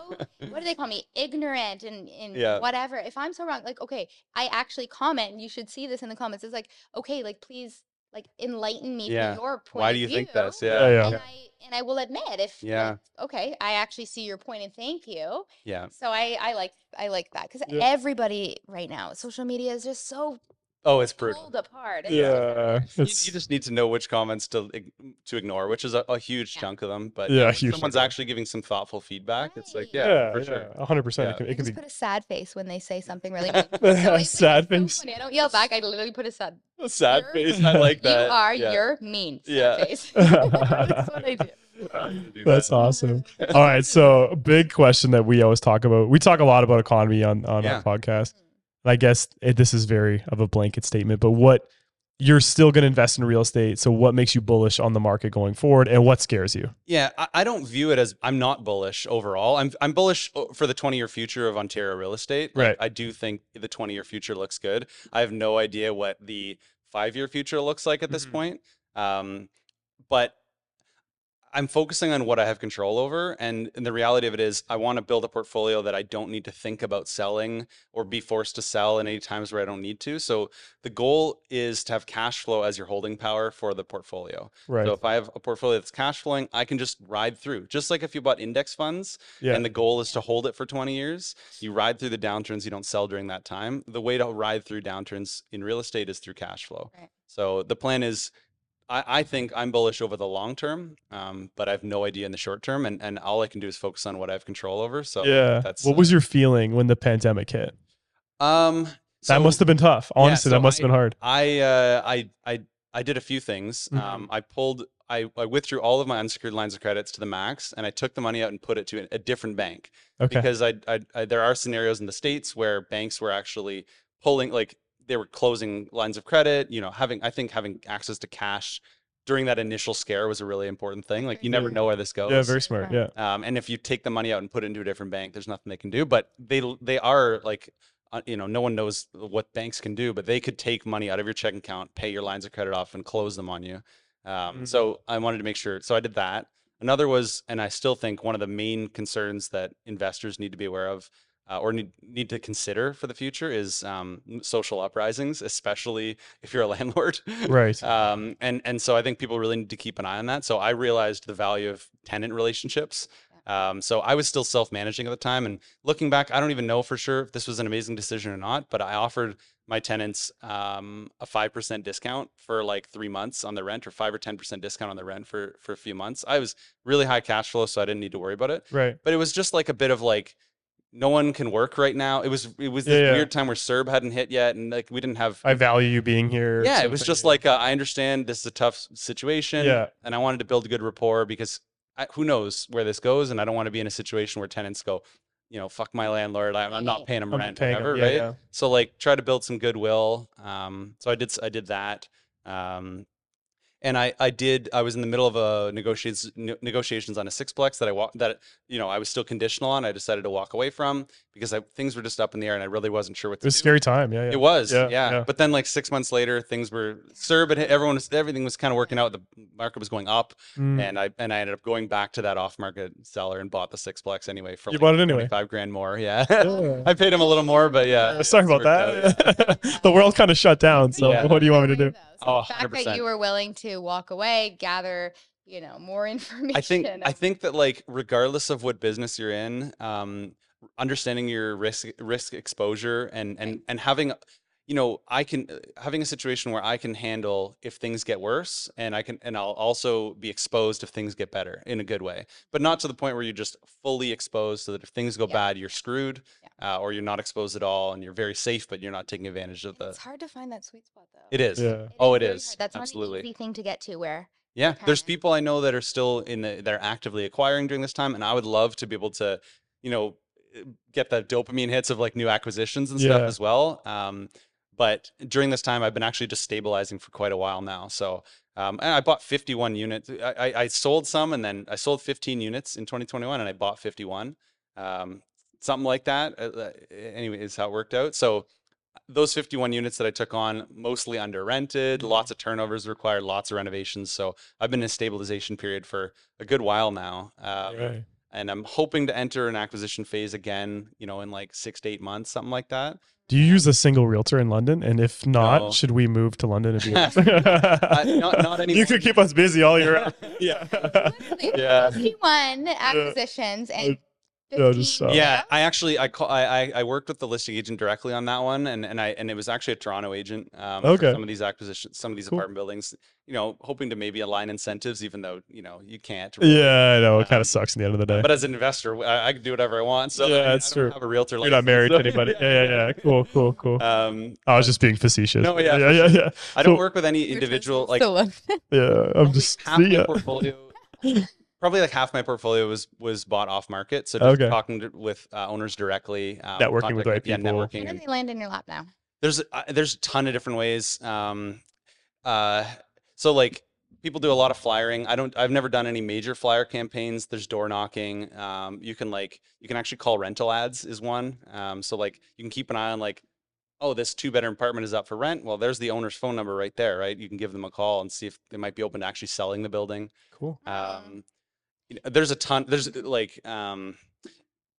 what do they call me? Ignorant and, and Yeah. whatever. If I'm so wrong, like okay, I actually comment, you should see this in the comments. It's like, okay, like please like enlighten me Yeah. from your point why of do you think view, this? Yeah, Yeah. yeah. And I and I will admit if like, Yeah. okay, I actually see your point and thank you. Yeah. So I I like I like that because Yeah. everybody right now, social media is just so Oh, it's brutal. pulled apart. It's Yeah. You, It's, you just need to know which comments to to ignore, which is a, a huge Yeah. chunk of them. But Yeah, if someone's chunk. actually giving some thoughtful feedback. It's like yeah, yeah, for sure. a hundred percent. It can, it can just be put a sad face when they say something really mean. So it's, like, sad so face. funny. I don't yell back. I literally put a sad. A sad You're- face. I like that. You are. yeah. You're mean. Sad Yeah. face. That's what I do. Do That's awesome. All right, so big question that we always talk about. We talk a lot about economy on on Yeah. our podcast. And I guess it, this is very of a blanket statement, but what you're still going to invest in real estate. So what makes you bullish on the market going forward, and what scares you? Yeah, I, I don't view it as I'm not bullish overall. I'm I'm bullish for the 20 year future of Ontario real estate. Like, Right. I do think the 20 year future looks good. I have no idea what the five year future looks like at this Mhm. point. Um, but I'm focusing on what I have control over. And, and the reality of it is, I want to build a portfolio that I don't need to think about selling or be forced to sell in any times where I don't need to. So the goal is to have cash flow as your holding power for the portfolio. Right. So if I have a portfolio that's cash flowing, I can just ride through. Just like if you bought index funds yeah. and the goal is to hold it for 20 years, you ride through the downturns, you don't sell during that time. The way to ride through downturns in real estate is through cash flow. Right. So the plan is I, I think I'm bullish over the long term, um, but I have no idea in the short term. And, and all I can do is focus on what I have control over. So yeah. that's what was your feeling when the pandemic hit? um That must have been tough. Honestly, so that must have been hard. I uh, I I I did a few things. Mhm. Um, I pulled I, I withdrew all of my unsecured lines of credits to the max, and I took the money out and put it to a, a different bank Okay. because I, I, I there are scenarios in the states where banks were actually pulling like they were closing lines of credit. You know, having I think having access to cash during that initial scare was a really important thing. Like you never know where this goes. yeah, very smart. Yeah. Um, and if you take the money out and put it into a different bank, there's nothing they can do. But they they are like, uh, you know, no one knows what banks can do, but they could take money out of your checking account, pay your lines of credit off, and close them on you. Um, Mhm. So I wanted to make sure. So I did that. Another was, and I still think one of the main concerns that investors need to be aware of. Uh, or need, need to consider for the future is um, social uprisings, especially if you're a landlord. Right. Um, and and so I think people really need to keep an eye on that. So I realized the value of tenant relationships. Um, so I was still self-managing at the time, and looking back, I don't even know for sure if this was an amazing decision or not. But I offered my tenants um, a five percent discount for like three months on the rent, or five or ten percent discount on the rent for for a few months. I was really high cash flow, so I didn't need to worry about it. right. But it was just like a bit of like. No one can work right now. It was it was Yeah, this yeah. weird time where CERB hadn't hit yet, and like we didn't have I value you being here. yeah, it was just like uh, I understand this is a tough situation, Yeah. and I wanted to build a good rapport because I, who knows where this goes, and I don't want to be in a situation where tenants go, you know, fuck my landlord, I, I'm not paying him I'm rent, paying whatever, them. Yeah, right? yeah. So like, try to build some goodwill. Um, so I did, I did that. Um, and I, I did. I was in the middle of a negotiations negotiations on a sixplex that I wa- that you know I was still conditional on. I decided to walk away from because I, things were just up in the air, and I really wasn't sure what to do. It was a do. scary time. Yeah. yeah. It was, Yeah, yeah, yeah. But then, like six months later, things were sir, but everyone was everything was kind of working out. The market was going up, Mm. and I and I ended up going back to that off-market seller and bought the sixplex anyway for You like bought it anyway? five grand more. Yeah, Yeah. I paid him a little more, but yeah. Sorry about worked out, yeah. that. the world kind of shut down. So Yeah. what do you want me to do? Oh, the fact that 100%. you were willing to walk away, gather, you know, more information. I think I think that like regardless of what business you're in, um, understanding your risk risk exposure and and and having you know I can having a situation where I can handle if things get worse and I can and I'll also be exposed if things get better in a good way, but not to the point where you're just fully exposed so that if things go Yeah. bad you're screwed uh, or you're not exposed at all and you're very safe but you're not taking advantage of the. it's hard to find that sweet spot though. It is. Yeah. Oh, it very is. hard. That's Absolutely. not an easy thing to get to where Yeah, there's people I know that are still in the they're actively acquiring during this time, and I would love to be able to, you know, eh, get the dopamine hits of like new acquisitions and stuff Yeah. as well. Um, but during this time, I've been actually just stabilizing for quite a while now. So, um, and I bought 51 units. I, I, I sold some, and then I sold 15 units in 2021, and I bought 51, um, something like that. Uh, uh, anyway, is how it worked out. So those 51 units that I took on, mostly under rented, lots of turnovers required, lots of renovations. So I've been in a stabilization period for a good while now. Um, Right. And I'm hoping to enter an acquisition phase again, you know, in like six to eight months, something like that. Do you use a single realtor in London? And if not, No. should we move to London and be Uh, not, not anymore. You could keep us busy all year round. yeah. Yeah. 51 acquisitions and Yeah, just 15 saw. Yeah, I actually I call I, I I worked with the listing agent directly on that one, and and I and it was actually a Toronto agent. Um, for Okay. some of these acquisitions, some of these Cool. apartment buildings, you know, hoping to maybe align incentives, even though you know you can't. Yeah, I know. It kind Um, of sucks in the end of the day. But as an investor, I, I can do whatever I want. So I Yeah, mean, that's I true. Have a realtor. You're not married to anybody. Yeah, yeah, yeah. Cool, cool, cool. Um, I was just being facetious. No, yeah, yeah, yeah, yeah. I don't So- work with any individual like. Yeah, I'm just half see my portfolio. Probably like half my portfolio was was bought off market. So just Okay. talking to, with uh, owners directly, um, Networking with contact- right yeah, people. networking. Where and- do they land in your lap now? there's uh, there's a ton of different ways um uh so like people do a lot of flyering i don't i've never done any major flyer campaigns there's door knocking um you can like you can actually call rental ads is one um so like you can keep an eye on like oh this two bedroom apartment is up for rent well there's the owner's phone number right there right you can give them a call and see if they might be open to actually selling the building Cool. um you know, there's a ton there's like um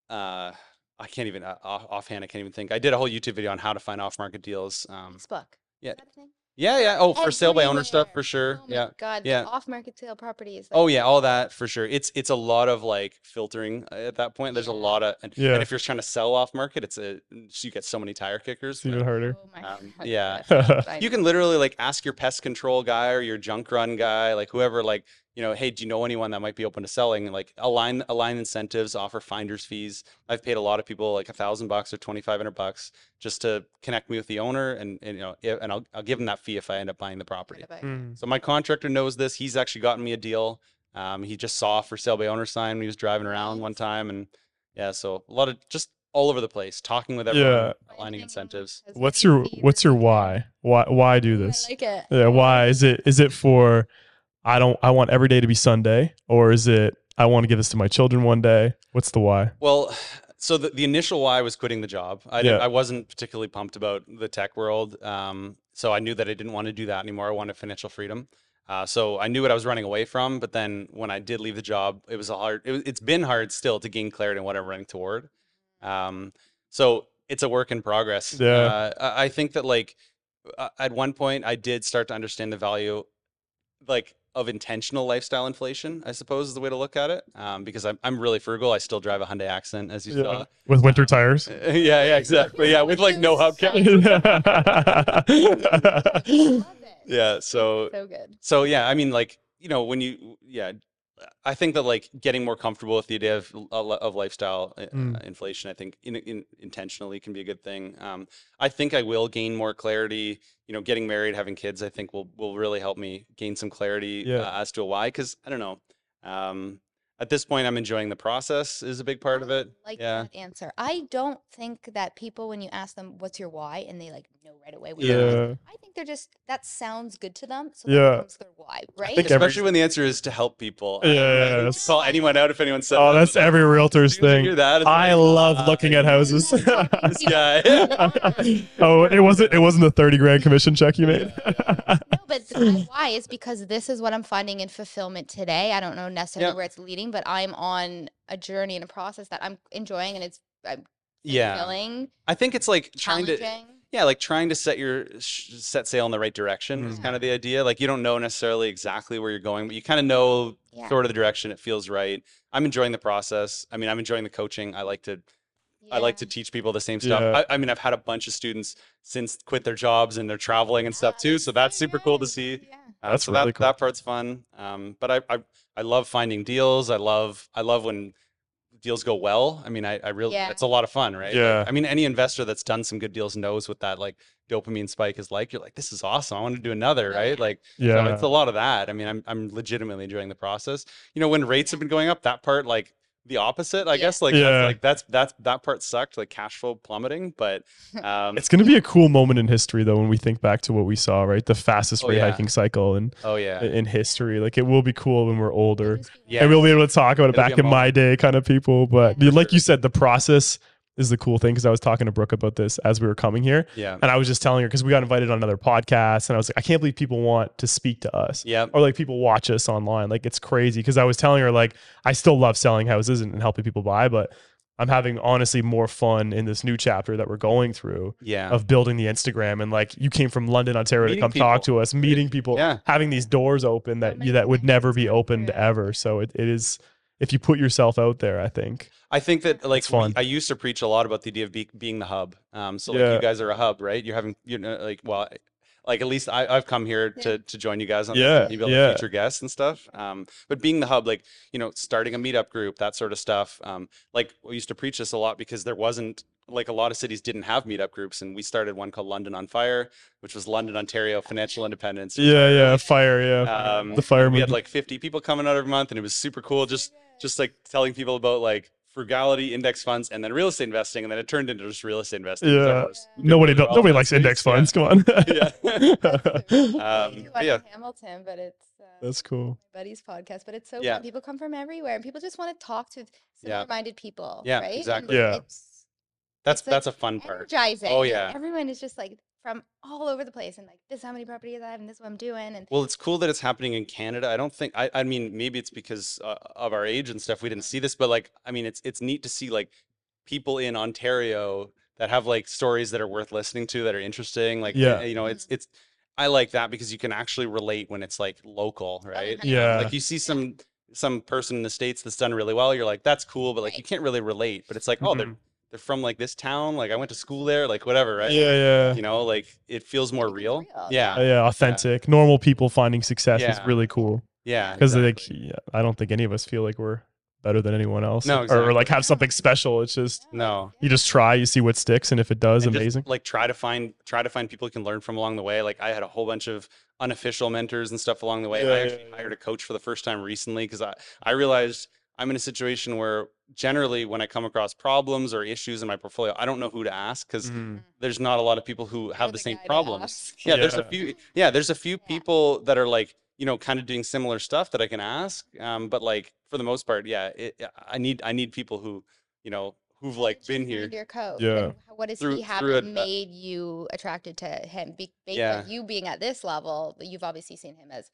uh i can't even uh, offhand i can't even think i did a whole youtube video on how to find off market deals um Facebook. yeah. Is that a thing? yeah yeah oh for sale by owner stuff for sure Oh my yeah God. yeah. Off-market sale properties. oh yeah all that for sure it's it's a lot of like filtering uh, at that point there's a lot of and, Yeah. and if you're trying to sell off market it's a you get so many tire kickers It's even but- harder. Oh my Um, God. yeah. you can literally like ask your pest control guy or your junk run guy, like whoever, like you know, hey, do you know anyone that might be open to selling? Like align align incentives, offer finders fees. I've paid a lot of people like a thousand bucks or twenty five hundred bucks just to connect me with the owner, and, and you know, and I'll I'll give them that fee if I end up buying the property. Forget Mm. So my contractor knows this. He's actually gotten me a deal. Um, he just saw for sale by owner sign when he was driving around one time, and yeah, so a lot of just all over the place, talking with everyone, Yeah. aligning incentives. What's your What's your why? Why Why do this? I like it. Yeah, why is it? Is it for I don't I want every day to be Sunday, or is it I want to give this to my children one day? What's the why? Well, so the, the initial why was quitting the job. I didn't, Yeah. I wasn't particularly pumped about the tech world. Um, so I knew that I didn't want to do that anymore. I wanted financial freedom. Uh, so I knew what I was running away from. But then when I did leave the job, it was a hard. it, it's been hard still to gain clarity in what I'm running toward. Um, so it's a work in progress. Yeah. Uh, I I think that like uh, at one point I did start to understand the value, like of intentional lifestyle inflation. I suppose is the way to look at it. Um, because I'm I'm really frugal. I still drive a Hyundai Accent, as you Yeah. saw. With winter tires. yeah, yeah, exactly. Yeah, with like no hubcap. Love. Yeah. So so good. so yeah, I mean, like you know, when you yeah, I think that like getting more comfortable with the idea of of of lifestyle uh, Mm. inflation, I think in, in, intentionally can be a good thing. Um, I think I will gain more clarity. You know, getting married, having kids, I think will will really help me gain some clarity Yeah. uh, as to why. Because I don't know. Um, at this point, I'm enjoying the process. Is a big part of I it. Like yeah. that answer. I don't think that people, when you ask them, "What's your why?" and they like know right away. What Yeah. it is, Yeah. I think they're just that sounds good to them, so Yeah. that becomes their why, right? think every- Especially when the answer is to help people. Yeah, yeah, I yeah, call anyone out if anyone says. Oh, that, that's but every realtor's as soon as you thing. that, I like, love ah, looking at houses. This guy. oh, it wasn't. It wasn't a thirty grand commission check you made. no, but th- why is because this is what I'm finding in fulfillment today. I don't know necessarily Yeah. where it's leading, but I'm on a journey and a process that I'm enjoying, and it's I'm yeah, fulfilling, I think it's like trying to. Challenging. Yeah, like trying to set your set sail in the right direction is Mm. kind of the idea. Like you don't know necessarily exactly where you're going, but you kind of know Yeah. sort of the direction it feels right. I'm enjoying the process. I mean, I'm enjoying the coaching. I like to I like to teach people the same stuff. Yeah. I, I mean, I've had a bunch of students since quit their jobs and they're traveling and stuff too. So that's super cool to see. Yeah. Uh, That's so really that, cool. that part's fun. Um, but I, I I love finding deals. I love I love when deals go well, I mean, I, I really, Yeah. it's a lot of fun, right? Like, Yeah. I mean, any investor that's done some good deals knows what that like dopamine spike is like. You're like, this is awesome. I want to do another, right? yeah. Like, so Yeah. it's a lot of that. I mean, I'm, I'm legitimately enjoying the process. You know, when rates have been going up, that part, like the opposite, I Yeah. guess, like, Yeah. that's, like that's, that's, that part sucked, like cash flow plummeting. But, um, It's going to be a cool moment in history, though, when we think back to what we saw, right? The fastest Oh, rate yeah. hiking cycle in, oh, yeah. in history. Like, it will be cool when we're older. Just Yeah. And we'll be able to talk about it It'll back in my day kind of people. But Yeah. you- like you said, the process is the cool thing because I was talking to Brooke about this as we were coming here. Yeah. And I was just telling her because we got invited on another podcast. And I was like, I can't believe people want to speak to us. Yeah. Or like people watch us online. Like it's crazy. Cause I was telling her, like, I still love selling houses and, and helping people buy, but I'm having honestly more fun in this new chapter that we're going through Yeah. of building the Instagram. And like you came from London, Ontario Meeting to come talk to us, meeting people, Yeah. having these doors open that many you, that would never be opened ever. So it, it is, if you put yourself out there, I think. I think that like It's fun. we- I used to preach a lot about the idea of be, being the hub. Um, so like Yeah. you guys are a hub, right? You're having you know like well, like at least I, I've come here Yeah. to to join you guys on Yeah, this, maybe able yeah. to feature guests and stuff. Um, but being the hub, like you know, starting a meetup group, that sort of stuff. Um, like we used to preach this a lot because there wasn't like a lot of cities didn't have meetup groups, and we started one called London on Fire, which was London, Ontario financial independence. Yeah, yeah, fire, yeah. Um, the fire we had like 50 people coming out every month, and it was super cool. Just just like telling people about like frugality, index funds, and then real estate investing, and then it turned into just real estate investing. Yeah. it was- we did nobody, do- nobody that likes space. index Yeah. funds. Come on. Yeah. Um, Um, yeah. Hamilton, but it's uh, That's cool. buddy's podcast. But it's so Yeah. fun. People come from everywhere, and people just want to talk to similar-minded people. Yeah, right? And exactly. Yeah. It's That's It's, like, that's a fun part. energizing. Oh, yeah. Everyone is just like from all over the place, and like this is how many properties I have, and this is what I'm doing, and Well, it's cool that it's happening in Canada. I don't think I I mean maybe it's because uh, of our age and stuff we didn't see this, but like I mean it's it's neat to see like people in Ontario that have like stories that are worth listening to that are interesting. Like Yeah. you know it's it's I like that because you can actually relate when it's like local, right? yeah. Yeah. Like you see some some person in the states that's done really well, you're like that's cool, but like you can't really relate. But it's like oh they're Mhm. They're from like this town, like I went to school there, like whatever, right? Yeah, yeah. You know, like it feels more real. real, Yeah. Uh, yeah, authentic. Normal people finding success is really cool Yeah. because exactly. like yeah, I don't think any of us feel like we're better than anyone else No, or, or like have something special. It's just No. you just try, you see what sticks, and if it does, and just, amazing. like try to find try to find people you can learn from along the way. Like I had a whole bunch of unofficial mentors and stuff along the way. Yeah, I yeah, actually yeah. hired a coach for the first time recently because I I realized I'm in a situation where generally when I come across problems or issues in my portfolio, I don't know who to ask because Mhm. there's not a lot of people who have the, the same problems. ask. Yeah, there's a few. Yeah, there's a few Yeah. people that are like you know kind of doing similar stuff that I can ask. Um, but like for the most part, yeah, it, I need I need people who you know who've How like been here. find Your coach. Yeah. and What does Through- he have that a- uh, made you attracted to him? Be, Yeah. you being at this level, but you've obviously seen him as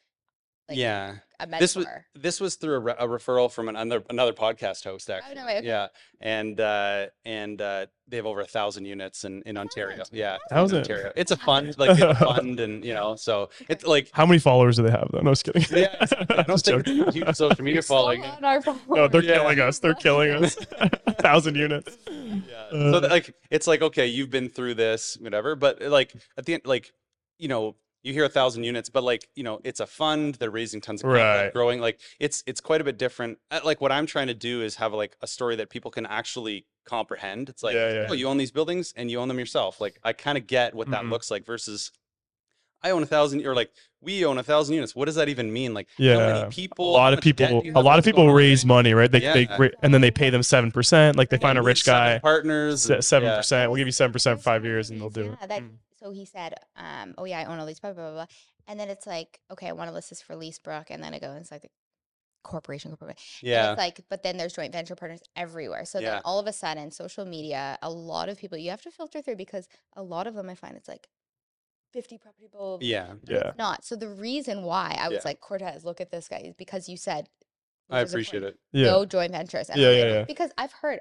like yeah. a mentor. this was this was through a, re- a referral from another another podcast host actually. no way, okay. Yeah, and uh, and uh, they have over a thousand units in in Ontario. Yeah, in Thousand? Ontario. It's a fund, like a fund, and you know, so it's like How many followers do they have though? No, just kidding. yeah. exactly. I don't think joking. huge social media following. on No, they're Yeah. killing us. They're killing us. A thousand units. Yeah. Uh, so like it's like okay, you've been through this, whatever. But like at the end, like you know. You hear a thousand units, but like you know, it's a fund. They're raising tons of capital, Right. growing. Like it's it's quite a bit different. Uh, Like what I'm trying to do is have like a story that people can actually comprehend. It's like, Yeah, yeah. oh, you own these buildings and you own them yourself. Like I kind of get what that Mhm. looks like versus I own a thousand or like we own a thousand units. What does that even mean? Like how Yeah. many A lot of people, a lot of people going on? raise money, right? They, they, Yeah. ra- and then they pay them seven percent. Like they find a We have rich seven guy, partners. and- seven yeah. percent. We'll give you seven percent for five years, and they'll do companies, it. That, Mm. So he said, um, "Oh yeah, I own all these blah blah blah." blah. And then it's like, okay, I want to list this for Leasebrook, and then I go and it's like the corporation, corporation. And Yeah. it's like, but then there's joint venture partners everywhere. So Yeah. then all of a sudden, social media, a lot of people you have to filter through because a lot of them I find it's like fifty property bulb. Yeah. Yeah. Not. So the reason why I was Yeah. like, Cortez, look at this guy is because you said I appreciate it. Yeah. No joint ventures. And Yeah, yeah, yeah. Because I've heard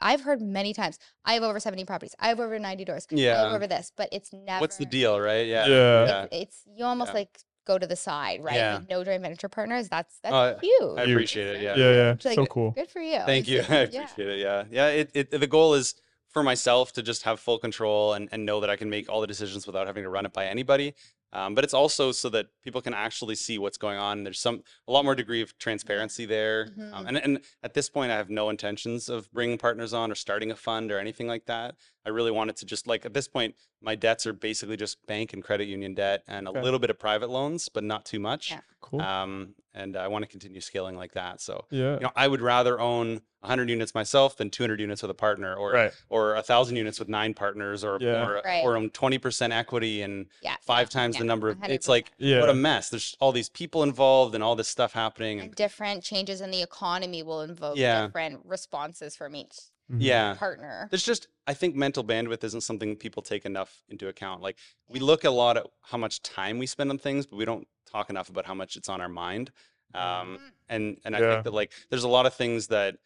I've heard many times. I have over 70 properties. I have over 90 doors. I Yeah. have over this, but it's never What's the deal, right? Yeah. Yeah. Yeah. It's, it's you almost Yeah. like go to the side, right? Yeah. Like, no joint venture partners. That's that's Oh, huge. I appreciate it. Yeah. Yeah, yeah. It's like, So cool. Good for you. Thank you. It's- I yeah. appreciate it. Yeah. Yeah. It, it, the goal is for myself to just have full control and, and know that I can make all the decisions without having to run it by anybody. Um, but it's also so that people can actually see what's going on. There's some a lot more degree of transparency there, um, Mhm. and and at this point, I have no intentions of bringing partners on or starting a fund or anything like that. I really wanted to just like at this point, my debts are basically just bank and credit union debt and a Okay. little bit of private loans, but not too much. Yeah. Cool. Um, and I want to continue scaling like that. So yeah. you know, I would rather own 100 units myself than 200 units with a partner, or right. or a thousand units with nine partners, or Yeah. or, Right. or own 20% equity and Yeah. five times the number of. It's 100%. like Yeah. what a mess. There's all these people involved and all this stuff happening. And And different changes in the economy will invoke Yeah. different responses from each. Yeah, partner. there's just I think mental bandwidth isn't something people take enough into account. Like we look a lot at how much time we spend on things, but we don't talk enough about how much it's on our mind. Um, Mm. and and I Yeah. think that like there's a lot of things that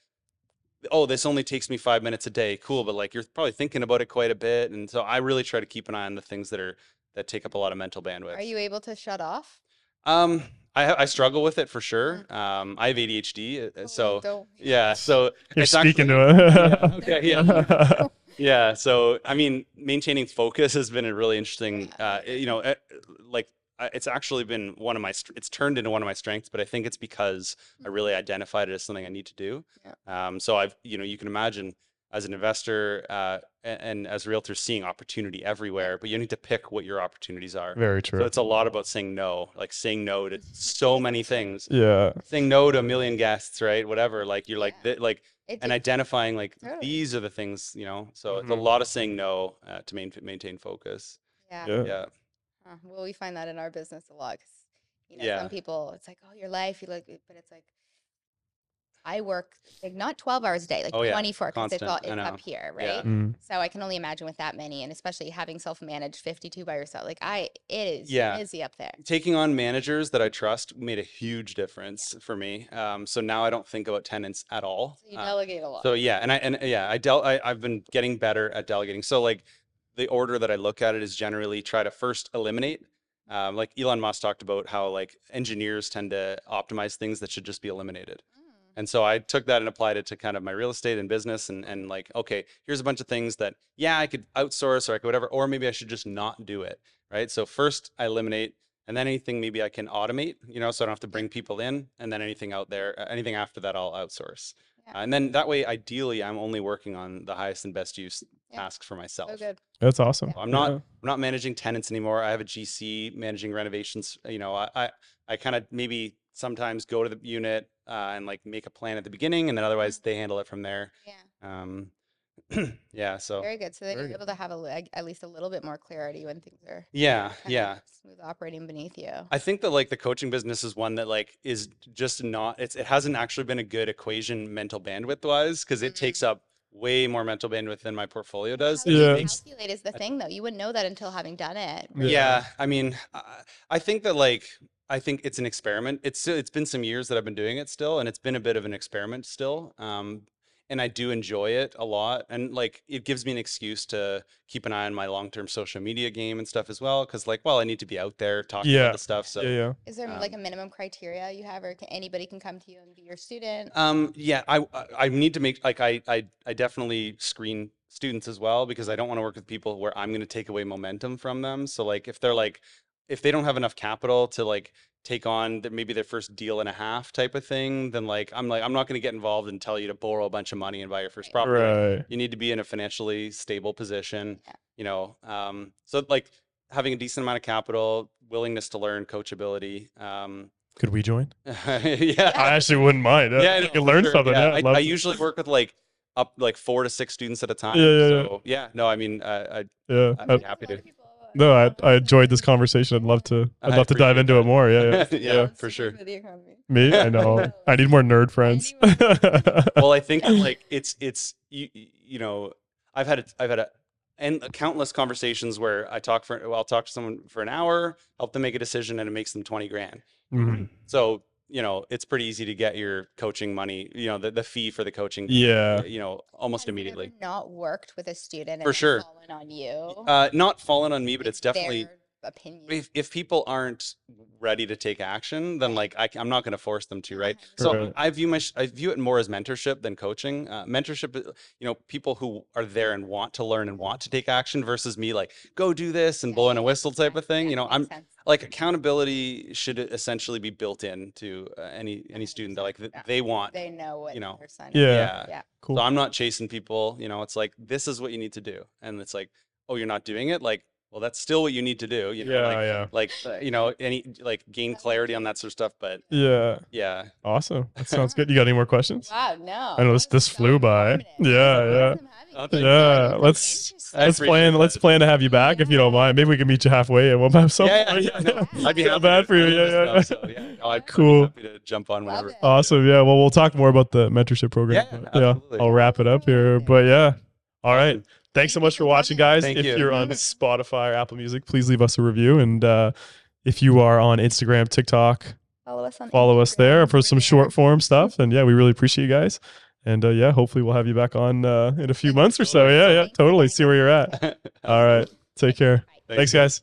oh this only takes me five minutes a day cool but like you're probably thinking about it quite a bit and so i really try to keep an eye on the things that are that take up a lot of mental bandwidth Are you able to shut off? um i i struggle with it for sure. Um i have adhd uh, Oh, so don't- yeah so You're it's speaking actually- to Yeah, okay yeah. Yeah so i mean maintaining focus has been a really interesting uh you know eh, like it's actually been one of my it's turned into one of my strengths but i think it's because i really identified it as something i need to do. Um so i've you know you can imagine as an investor uh and, and as realtors seeing opportunity everywhere but you need to pick what your opportunities are Very true. so it's a lot about saying no like saying no to so many things yeah. saying no to a million guests right whatever like you're like Yeah. thi- like It and identifying like Totally. these are the things you know so it's a Mhm. lot of saying no uh, to main, maintain focus yeah. Yeah. yeah Uh, well, we find that in our business a lot. Cause you know, Yeah. some people, it's like, oh, your life, you like, but it's like, I work like not 12 hours a day, like Oh, yeah. 24 because it's, all, it's up here, Yeah. right? Mm. So I can only imagine with that many, and especially having self-managed 52 by yourself, like I, it is Yeah. busy up there. taking on managers that i trust made a huge difference for me um, so now i don't think about tenants at all So you Uh, delegate a lot. So yeah, and I and yeah, I del I, I've been getting better at delegating. So like the order that I look at it is generally try to first eliminate. Um, like Elon Musk talked about how like engineers tend to optimize things that should just be eliminated. And so I took that and applied it to kind of my real estate and business and and like, okay, here's a bunch of things that yeah, I could outsource or I could whatever, or maybe I should just not do it. Right. So first I eliminate and then anything maybe I can automate, you know, so I don't have to bring people in, and then anything out there, uh, anything after that, I'll outsource. Yeah. Uh, and then that way, ideally, I'm only working on the highest and best use Yeah. tasks for myself. So good. That's awesome. I'm not Yeah. I'm not managing tenants anymore. I have a GC managing renovations. You know, I I, I kind of maybe sometimes go to the unit uh, and like make a plan at the beginning, and then otherwise they handle it from there. Yeah. Um, yeah. So Very good. So then Very you're able to have a, li- at least a little bit more clarity when things are yeah, yeah. smooth operating beneath you. I think that like the coaching business is one that like is just not it's it hasn't actually been a good equation mental bandwidth wise because it Mhm. takes up way more mental bandwidth than my portfolio does. How do Yeah. you calculate is the thing though. You wouldn't know that until having done it. Yeah. yeah, I mean, I, I think that like I think it's an experiment. It's it's been some years that I've been doing it still, and it's been a bit of an experiment still. Um, and I do enjoy it a lot, and like it gives me an excuse to keep an eye on my long term social media game and stuff as well. Because like, well, I need to be out there talking Yeah. about the stuff. So yeah, yeah. Is there like a Um, minimum criteria you have, or can anybody can come to you and be your student? Um, yeah, I I- I need to make like I I I definitely screen students as well because I don't want to work with people where I'm going to take away momentum from them. So like if they're like if they don't have enough capital to like take on the, maybe their first deal and a half type of thing, then like I'm like I'm not going to get involved and tell you to borrow a bunch of money and buy your first Right. property. Right. You need to be in a financially stable position, Yeah. you know. Um, so like having a decent amount of capital, willingness to learn, coachability. Um, Could we join? yeah, I actually wouldn't mind. yeah, I no, could learn sure, something. Yeah, I, I'd I usually work with like up like four to six students at a time. Yeah, yeah, yeah. so yeah, no, I mean, uh, I, yeah. I'd be happy to. No, I I enjoed this conversation. I'd love to. I'd I love to dive into that. it more. Yeah, yeah. yeah, for sure. Me, I know. I need more nerd friends. Well, I think like it's it's you you know I've had a, I've had a and countless conversations where I talk for well, I'll talk to someone for an hour, help them make a decision, and it makes them twenty grand. Mhm. So you know it's pretty easy to get your coaching money, you know, the, the fee for the coaching, Yeah. you know, almost Has it ever immediately. Not worked with a student. For then sure. fallen on you. Uh, not fallen on me, but it's definitely Their opinion. if if people aren't ready to take action, then like I, am not going to force them to, right? So Right. I view my I view it more as mentorship than coaching. Uh, mentorship, uh, you know, people who are there and want to learn and want to take action versus me like go do this and Yeah, blowing a whistle type yeah, of thing. yeah, You know, I'm sense. like accountability should essentially be built in to uh, any any student that like th- Yeah. they want. They know what you know, they're signing Yeah. Yeah. Cool. So I'm not chasing people. You know, it's like this is what you need to do, and it's like, oh, you're not doing it. Like, well, that's still what you need to do. You know, yeah, like, yeah, like uh, you know, any like gain clarity on that sort of stuff. But yeah. yeah, Awesome. That sounds good. You got any more questions? Wow, no. I know this- that was this flew by. Yeah, yeah. awesome having Oh, Yeah, Really let's- let's appreciate plan. Let's plan to have you back if you don't mind. Maybe we can meet you halfway at one time. Some yeah, yeah, yeah, no, I'd be Feel happy bad for you. Yeah, yeah. stuff, so, yeah, no, I'd Cool. Be happy to jump on whenever. Awesome. Yeah. Well, we'll talk more about the mentorship program. Yeah, yeah. absolutely. I'll wrap it up here. But yeah. All right. Awesome. Thanks so much for for watching, guys. Thank if you. you're on Spotify or Apple Music, please leave us a review. And uh, if you are on Instagram, TikTok, Follow us on follow us there for some short form stuff. And yeah, we really appreciate you guys. And uh, yeah, hopefully we'll have you back on uh, in a few months or so. Yeah, yeah, totally. See where you're at. All right. Take care. Thanks, guys.